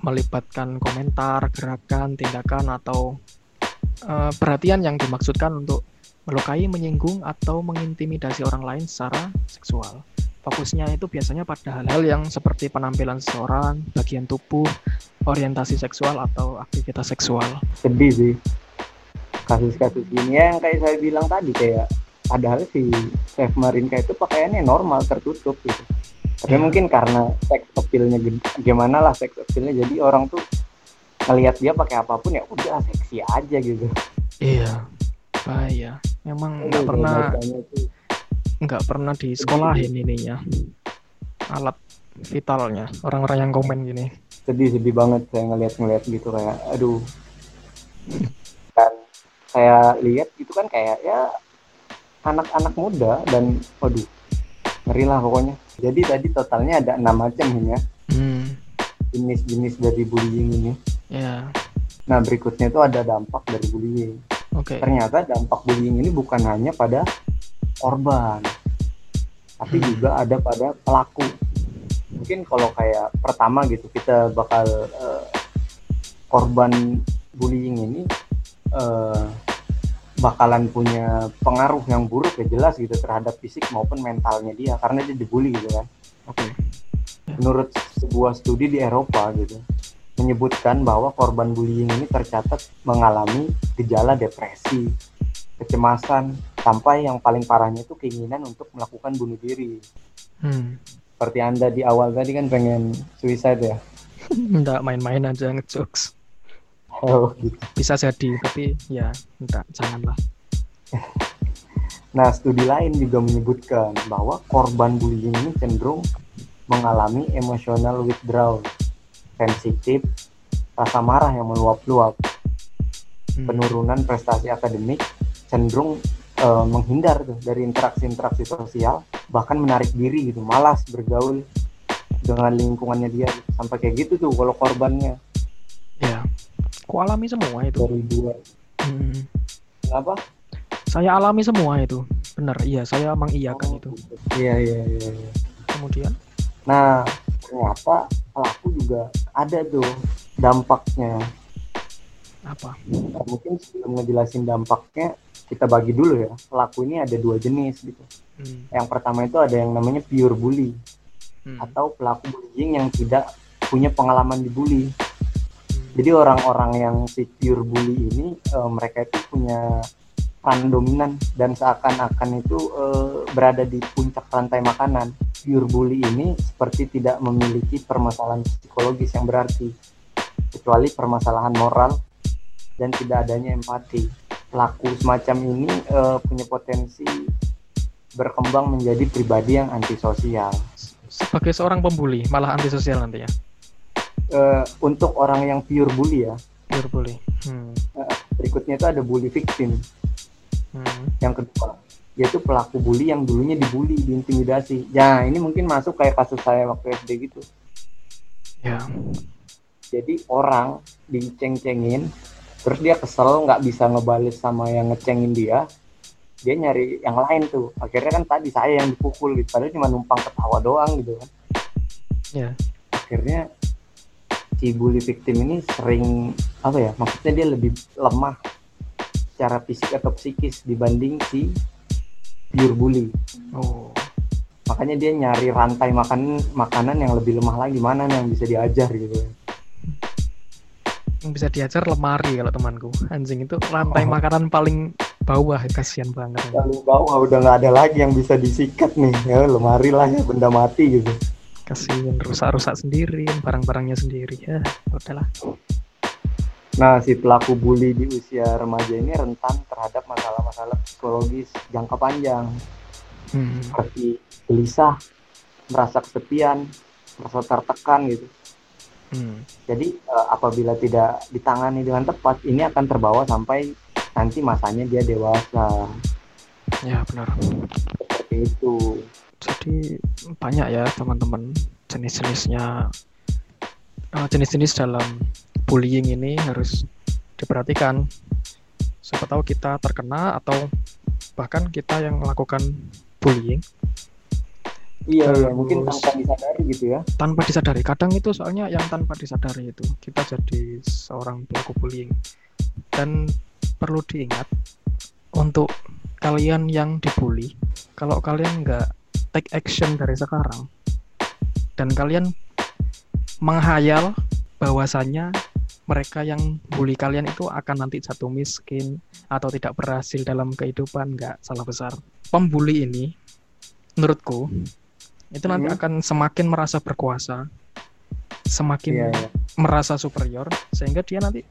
melibatkan komentar, gerakan, tindakan atau eh, perhatian yang dimaksudkan untuk melukai, menyinggung atau mengintimidasi orang lain secara seksual. Fokusnya itu biasanya pada hal-hal yang seperti penampilan seseorang, bagian tubuh, orientasi seksual atau aktivitas seksual. sedih sih kasus-kasus gini ya yang kayak saya bilang tadi kayak padahal si Chef Marinka itu pakaiannya normal tertutup gitu tapi Iya. mungkin karena seks appeal-nya gimana lah seks appeal-nya jadi orang tuh ngelihat dia pakai apa pun ya udah seksi aja gitu Iya, bahaya. Memang nggak pernah nggak pernah di sekolahin ininya alat vitalnya orang-orang yang komen gini. sedih sedih banget saya ngelihat-ngelihat gitu kayak aduh saya lihat itu kan kayak ya anak-anak muda dan waduh ngeri lah pokoknya. Jadi tadi totalnya ada enam macam ini ya. Hmm, jenis-jenis dari bullying ini. Ya, nah berikutnya itu ada dampak dari bullying. Oke. ternyata dampak bullying ini bukan hanya pada korban tapi Hmm. juga ada pada pelaku. Mungkin kalau kayak pertama gitu kita bakal eh, korban bullying ini eh, bakalan punya pengaruh yang buruk ya jelas gitu terhadap fisik maupun mentalnya dia karena dia dibully gitu kan. Oke. Okay. Menurut sebuah studi di Eropa gitu menyebutkan bahwa korban bullying ini tercatat mengalami gejala depresi, kecemasan, sampai yang paling parahnya itu keinginan untuk melakukan bunuh diri. Hmm. Seperti Anda di awal tadi kan pengen suicide ya? [LAUGHS] Enggak main-main aja ngejokes. Oh, [LAUGHS] gitu. Bisa jadi, tapi ya enggak, janganlah. Nah, studi lain juga menyebutkan bahwa korban bullying ini cenderung mengalami emotional withdrawal, sensitif, rasa marah yang meluap-luap, hmm. penurunan prestasi akademik, cenderung uh, menghindar tuh dari interaksi-interaksi sosial, bahkan menarik diri gitu, malas bergaul dengan lingkungannya dia sampai kayak gitu tuh kalau korbannya. Aku alami semua itu. Dari dua. Hmm. Kenapa? Saya alami semua itu. Benar, iya, saya mengiyakan oh, itu. Iya, iya, iya, iya. Kemudian? Nah, ternyata pelaku juga ada tuh dampaknya. Apa? Nah, mungkin sebelum ngejelasin dampaknya, kita bagi dulu ya. Pelaku ini ada dua jenis gitu. Hmm. Yang pertama itu ada yang namanya pure bully. Hmm. Atau pelaku bullying yang tidak punya pengalaman dibully jadi orang-orang yang si pure bully ini uh, mereka itu punya peran dominan dan seakan-akan itu uh, berada di puncak rantai makanan. Pure bully ini seperti tidak memiliki permasalahan psikologis yang berarti kecuali permasalahan moral dan tidak adanya empati. Pelaku semacam ini uh, punya potensi berkembang menjadi pribadi yang antisosial. Sebagai seorang pembuli malah antisosial nanti ya uh, untuk orang yang pure bully ya. Pure bully. Hmm. Uh, berikutnya itu ada bully victim. Hmm. Yang kedua yaitu pelaku bully yang dulunya dibully, diintimidasi. Ya ini mungkin masuk kayak kasus saya waktu SD gitu. Ya. Jadi orang diceng-cengin, terus dia kesel nggak bisa ngebales sama yang ngecengin dia, dia nyari yang lain tuh. Akhirnya kan tadi saya yang dipukul gitu, padahal cuma numpang ketawa doang gitu kan. Ya. Akhirnya si bully victim ini sering apa ya maksudnya dia lebih lemah secara fisik atau psikis dibanding si pure bully. Oh. Makanya dia nyari rantai makan makanan yang lebih lemah lagi mana yang bisa diajar gitu. Yang bisa diajar lemari kalau temanku. Anjing itu rantai oh. makanan paling bawah kasihan banget. Paling bawah udah nggak ada lagi yang bisa disikat nih. Ya lemari lah ya benda mati gitu kasihin rusak-rusak sendiri barang-barangnya sendiri ya. Udahlah nah si pelaku bully di usia remaja ini rentan terhadap masalah-masalah psikologis jangka panjang. Hmm. seperti gelisah merasa kesepian merasa tertekan gitu. Hmm. jadi uh, apabila tidak ditangani dengan tepat ini akan terbawa sampai nanti masanya dia dewasa. Ya benar. Seperti itu jadi banyak ya teman-teman jenis-jenisnya uh, jenis-jenis dalam bullying ini harus diperhatikan. Siapa tahu kita terkena atau bahkan kita yang melakukan bullying. Iya, iya mungkin tanpa disadari gitu ya. tanpa disadari. Kadang itu soalnya yang tanpa disadari itu kita jadi seorang pelaku bullying. Dan perlu diingat untuk kalian yang dibully kalau kalian nggak take action dari sekarang dan kalian menghayal bahwasannya mereka yang bully kalian itu akan nanti jatuh miskin atau tidak berhasil dalam kehidupan nggak salah besar pembuli ini menurutku itu nanti hmm. akan semakin merasa berkuasa semakin yeah, yeah. merasa superior sehingga dia nanti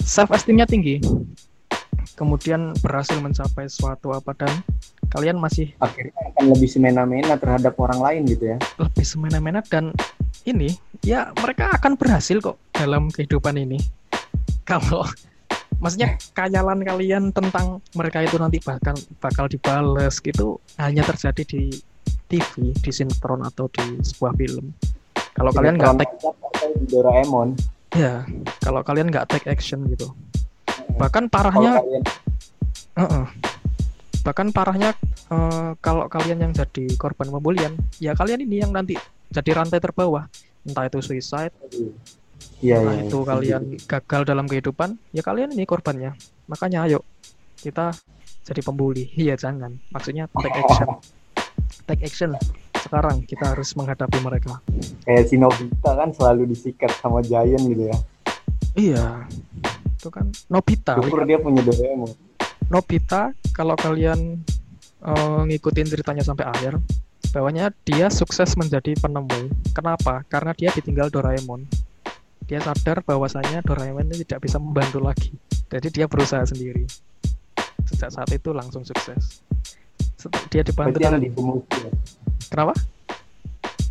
self esteemnya tinggi kemudian berhasil mencapai suatu apa dan kalian masih akhirnya akan lebih semena-mena terhadap orang lain gitu ya. lebih semena-mena dan ini ya mereka akan berhasil kok dalam kehidupan ini. Kalau maksudnya kayalan kalian tentang mereka itu nanti bakal bakal dibales gitu hanya terjadi di TV di sinetron atau di sebuah film. Kalau kalian nggak take Doraemon. Ya kalau kalian nggak take action gitu. Bahkan parahnya kalian... uh -uh bahkan parahnya uh, kalau kalian yang jadi korban pembulian ya kalian ini yang nanti jadi rantai terbawah entah itu suicide Iya, Nah, iya. itu iya. kalian gagal dalam kehidupan, ya kalian ini korbannya. Makanya ayo kita jadi pembuli. [LAUGHS] Iya, jangan. Maksudnya take action. Take action. Sekarang kita harus menghadapi mereka. Kayak si Nobita kan selalu disikat sama Giant gitu ya. Iya. Itu kan Nobita. Syukur dia punya Doraemon. Nobita kalau kalian eh, ngikutin ceritanya sampai akhir, bahwanya dia sukses menjadi penemu. Kenapa? Karena dia ditinggal Doraemon. Dia sadar bahwasanya Doraemon ini tidak bisa membantu lagi. Jadi dia berusaha sendiri. Sejak saat itu langsung sukses. Dia dibantu Berarti yang di The Movie ya. kenapa?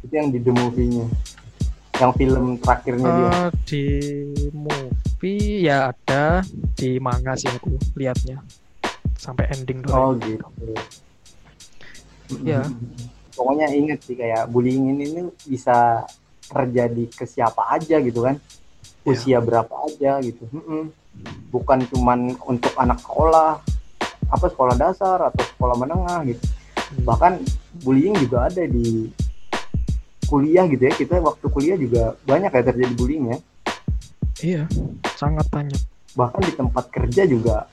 Itu yang di The Movie-nya. Yang film terakhirnya dia. Eh, di movie ya ada di manga sih aku lihatnya sampai ending Oh Doraemon. gitu. Iya. Pokoknya inget sih kayak bullying ini bisa terjadi ke siapa aja gitu kan. Iya. Usia berapa aja gitu. Mm-mm. Bukan cuman untuk anak sekolah, apa sekolah dasar atau sekolah menengah gitu. Hmm. Bahkan bullying juga ada di kuliah gitu ya. Kita waktu kuliah juga banyak ya terjadi bullying ya. Iya, sangat banyak. Bahkan di tempat kerja juga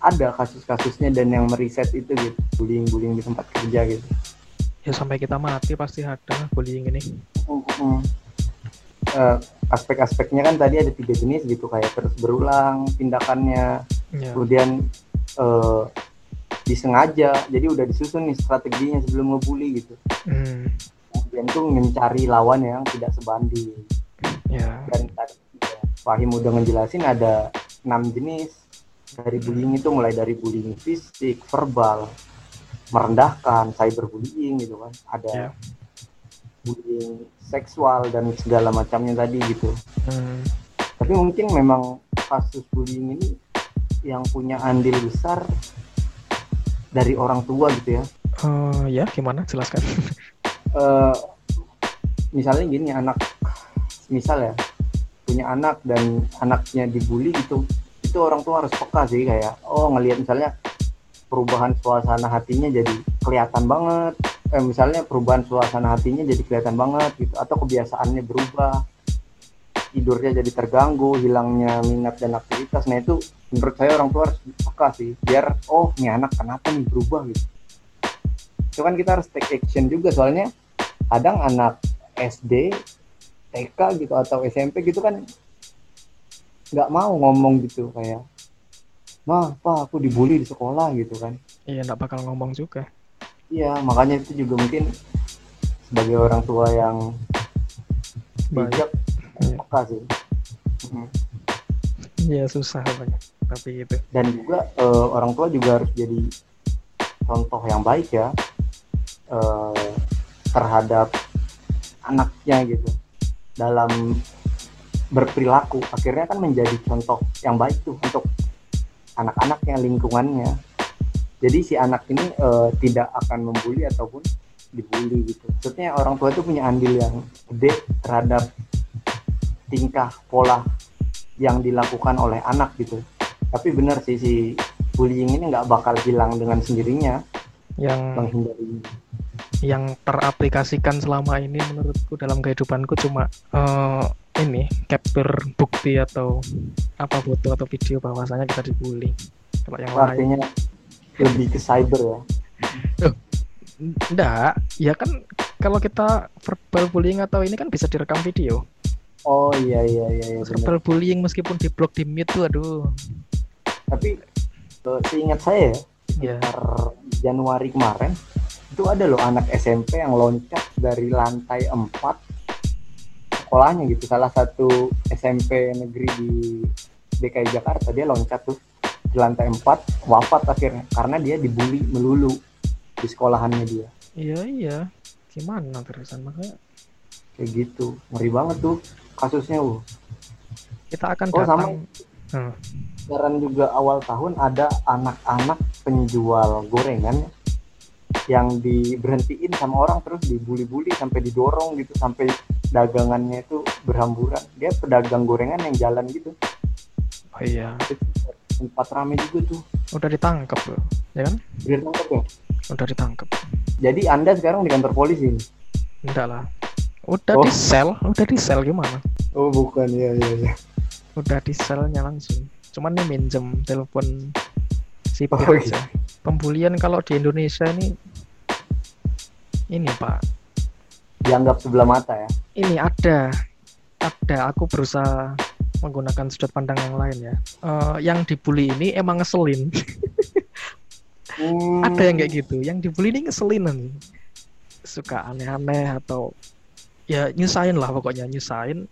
ada kasus-kasusnya dan yang meriset itu gitu bullying-bullying di tempat kerja gitu. Ya sampai kita mati pasti ada bullying ini. Eh, aspek-aspeknya kan tadi ada tiga jenis gitu kayak terus berulang tindakannya Ya. kemudian eh, disengaja jadi udah disusun nih strateginya sebelum ngebully gitu Hmm, kemudian tuh mencari lawan yang tidak sebanding ya. dan tadi ya, Fahim udah ngejelasin ada enam jenis dari bullying itu mulai dari bullying fisik verbal merendahkan cyberbullying gitu kan ada Ya. bullying seksual dan segala macamnya tadi gitu Hmm, tapi mungkin memang kasus bullying ini yang punya andil besar dari orang tua gitu ya eh, ya gimana? Jelaskan. [LAUGHS] Eh, misalnya gini anak misal ya punya anak dan anaknya dibully gitu itu orang tua harus peka sih kayak oh ngelihat misalnya perubahan suasana hatinya jadi kelihatan banget. Eh, misalnya perubahan suasana hatinya jadi kelihatan banget gitu atau kebiasaannya berubah. Tidurnya jadi terganggu hilangnya minat dan aktivitas. Nah itu menurut saya orang tua harus peka sih biar oh ini anak kenapa nih berubah gitu. Itu kan kita harus take action juga soalnya kadang anak SD TK gitu atau SMP gitu kan nggak mau ngomong gitu kayak mah pak aku dibully di sekolah gitu kan Iya, nggak bakal ngomong juga. iya makanya itu juga mungkin sebagai orang tua yang bijak Iya. peka sih. Iya, susah banget. Tapi gitu. dan juga eh, orang tua juga harus jadi contoh yang baik ya eh, terhadap anaknya gitu dalam berperilaku. Akhirnya kan menjadi contoh yang baik tuh untuk anak-anaknya lingkungannya. Jadi si anak ini eh, tidak akan membuli ataupun dibully gitu. Maksudnya orang tua itu punya andil yang gede terhadap tingkah pola yang dilakukan oleh anak gitu. Tapi benar sih si bullying ini nggak bakal hilang dengan sendirinya. Yang menghindari. yang teraplikasikan selama ini menurutku dalam kehidupanku cuma eh, ini capture bukti atau apa foto atau video bahwasanya kita dibully. Kalau yang lain artinya lebih ke cyber ya enggak, ya kan kalau kita verbal bullying atau ini kan bisa direkam video. oh iya iya iya, iya. Verbal bullying meskipun di blog di mute tuh aduh. tapi eh, seingat saya ya Ya. sekitar Januari kemarin itu ada loh anak SMP yang loncat dari lantai 4 sekolahnya gitu salah satu SMP negeri di DKI Jakarta dia loncat tuh di lantai 4 wafat akhirnya karena dia dibully melulu di sekolahannya dia Iya iya. Gimana terusan makanya kayak gitu ngeri banget tuh kasusnya uh. kita akan Oh, sama. datang. Hmm. Sekarang juga awal tahun ada anak-anak penjual gorengan yang diberhentiin sama orang terus dibully-bully sampai didorong gitu sampai dagangannya itu berhamburan. Dia pedagang gorengan yang jalan gitu. Oh iya, Itu sempat rame juga tuh. udah ditangkap loh, ya kan? Udah ditangkap ya? Udah ditangkap. Jadi Anda sekarang di kantor polisi. Enggak lah. Udah Oh. di sel, udah di sel gimana? Oh bukan ya ya ya. Udah di selnya langsung. Cuman nih minjem telepon sipir Oh, aja. Pembulian kalau di Indonesia ini ini Pak, Dianggap sebelah mata ya. Ini ada ada. Aku berusaha menggunakan sudut pandang yang lain ya. Eh, yang dibully ini emang ngeselin. Hmm, ada yang kayak gitu. Yang dibully ini ngeselin nanti suka aneh-aneh atau ya nyusahin lah pokoknya nyusahin.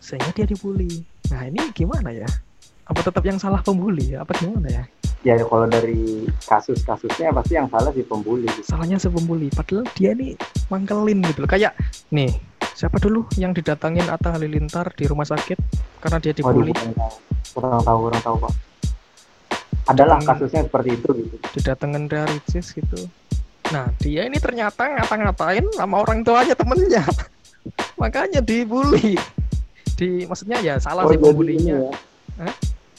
Sehingga dia dibully. Nah ini gimana ya? Apa tetap yang salah pembuli? Apa gimana ya? Ya kalau dari kasus-kasusnya pasti yang salah si pembuli. salahnya si pembuli. Padahal dia ini mangkelin gitu loh kayak nih siapa dulu yang didatangin Atta Halilintar di rumah sakit karena dia dibully tahu. kurang tahu, kurang tahu pak. Adalah Hmm. kasusnya seperti itu gitu. didatengin Ria Ricis gitu. Nah, dia ini ternyata ngata-ngatain sama orang tuanya temennya. [LAUGHS] Makanya dibully. Di maksudnya ya salah sih jadi pembulinya. ya, Hah?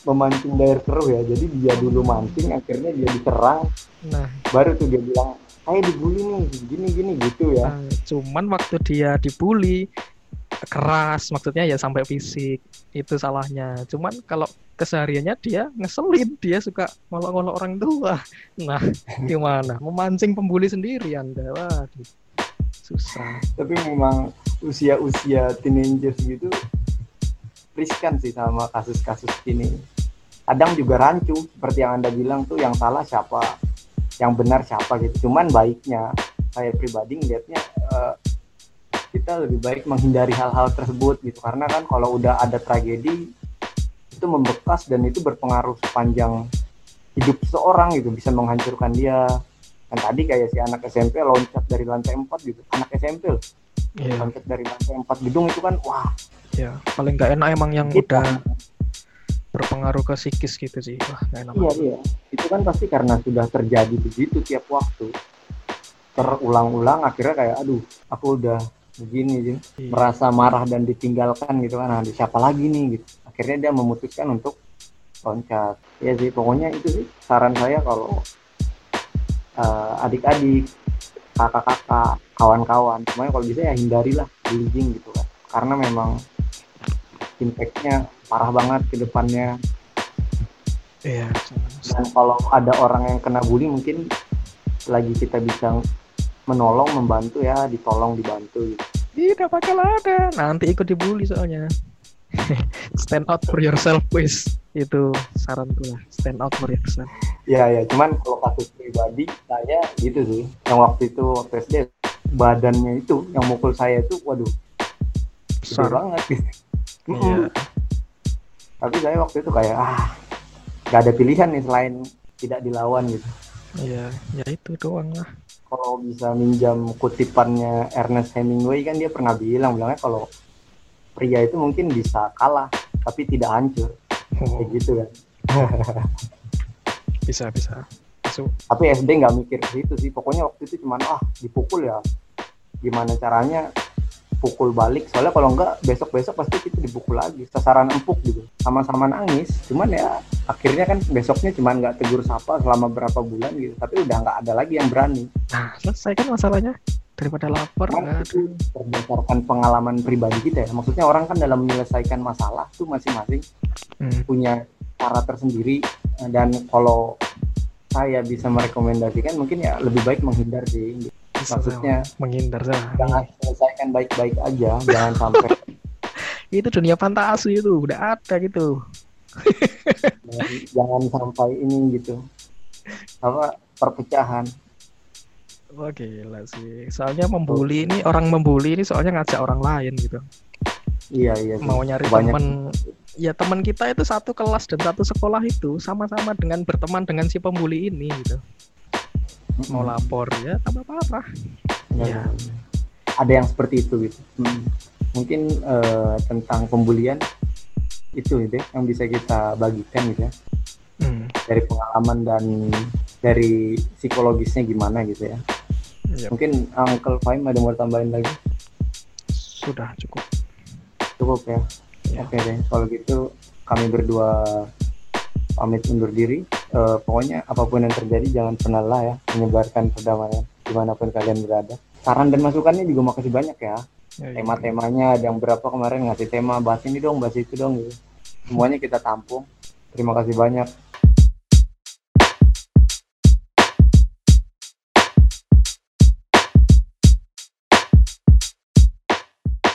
memancing daer keruh ya. Jadi dia dulu mancing, akhirnya dia diserang, Nah, baru tuh dia bilang, saya dibully nih, gini gini gitu ya. nah, cuman waktu dia dibully keras maksudnya ya sampai fisik itu salahnya. Cuman kalau kesehariannya dia ngeselin, dia suka ngolok-ngolok orang tua. Nah, [LAUGHS] gimana? Memancing pembuli sendiri Anda. Waduh. Susah. Tapi memang usia-usia teenagers gitu riskan sih sama kasus-kasus ini. Kadang juga rancu, seperti yang Anda bilang tuh yang salah siapa, yang benar siapa gitu. Cuman baiknya, saya pribadi ngeliatnya eh, kita lebih baik menghindari hal-hal tersebut gitu. Karena kan kalau udah ada tragedi, itu membekas dan itu berpengaruh sepanjang hidup seorang gitu, bisa menghancurkan dia. Kan tadi kayak si anak SMP loncat dari lantai 4 gitu, anak SMP loh Iya. loncat dari lantai 4 gedung itu kan wah Ya, paling nggak enak emang yang kita udah berpengaruh ke psikis gitu sih. Wah, nggak enak. iya iya itu kan pasti karena sudah terjadi begitu tiap waktu terulang-ulang akhirnya kayak aduh aku udah begini Jin. Iya. merasa marah dan ditinggalkan gitu kan ada siapa lagi nih gitu akhirnya dia memutuskan untuk loncat ya sih pokoknya itu sih saran saya kalau eh, adik-adik kakak-kakak kawan-kawan semuanya kalau bisa ya hindarilah bullying gitu kan karena memang impactnya parah banget ke depannya Iya. dan kalau ada orang yang kena bully mungkin lagi kita bisa menolong membantu ya ditolong dibantu gitu. Tidak bakal ada. Nanti ikut dibully soalnya. [LAUGHS] Stand out for yourself, please. Itu saranku lah. Stand out for yourself. ya ya cuman kalau kasus pribadi saya gitu sih yang waktu itu waktu SD badannya itu yang mukul saya itu waduh Besar. banget gitu. Iya. [LAUGHS] tapi saya waktu itu kayak ah gak ada pilihan nih selain tidak dilawan gitu Iya, ya itu doang lah. kalau bisa minjam kutipannya Ernest Hemingway kan dia pernah bilang bilangnya kalau pria itu mungkin bisa kalah tapi tidak hancur Oh, kayak gitu kan [LAUGHS] bisa bisa. Masuk. tapi SD nggak mikir ke situ sih pokoknya waktu itu cuman ah dipukul ya gimana caranya pukul balik. Soalnya kalau enggak besok besok pasti kita dipukul lagi. Sasaran empuk gitu. Sama-sama nangis. Cuman ya akhirnya kan besoknya cuman nggak tegur sapa selama berapa bulan gitu. Tapi udah nggak ada lagi yang berani. Nah, selesai kan masalahnya. Daripada lapar, ada. itu berdasarkan pengalaman pribadi kita ya. Maksudnya orang kan dalam menyelesaikan masalah tuh masing-masing Hmm. punya cara tersendiri. Dan kalau saya bisa merekomendasikan mungkin ya lebih baik menghindar sih Maksudnya- lah, menghindar salah. jangan selesaikan baik-baik aja jangan sampai [LAUGHS] Itu dunia fantasi itu udah ada gitu. [LAUGHS] jangan sampai ini gitu apa perpecahan Wah gila sih. Soalnya membuli ini orang membuli ini soalnya ngajak orang lain gitu. iya iya sih. Mau nyari Banyak. temen ya teman kita itu satu kelas dan satu sekolah itu sama-sama dengan berteman dengan si pembuli ini gitu. Mau lapor ya tambah parah. Benar, benar. ada yang seperti itu gitu Mm. mungkin eh, tentang pembulian itu gitu ya, yang bisa kita bagikan gitu ya Hmm. dari pengalaman dan dari psikologisnya gimana gitu ya Iya, mungkin Uncle Faim ada mau tambahin lagi sudah cukup. cukup ya Ya. oke deh kalau gitu kami berdua pamit undur diri Eh, pokoknya apa pun yang terjadi jangan pernah lah ya menyebarkan perdamaian di mana pun kalian berada. Saran dan masukannya juga makasih banyak ya. Ya, ya, tema-temanya ada yang berapa kemarin ngasih tema bahas ini dong bahas itu dong gitu. Semuanya kita tampung. Terima kasih banyak